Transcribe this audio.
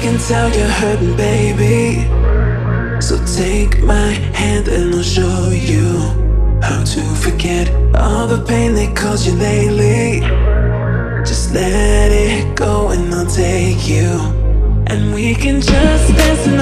I can tell you're hurting, baby. So take my hand and I'll show you how to forget all the pain they caused you lately. Just let it go and I'll take you. And we can just dance the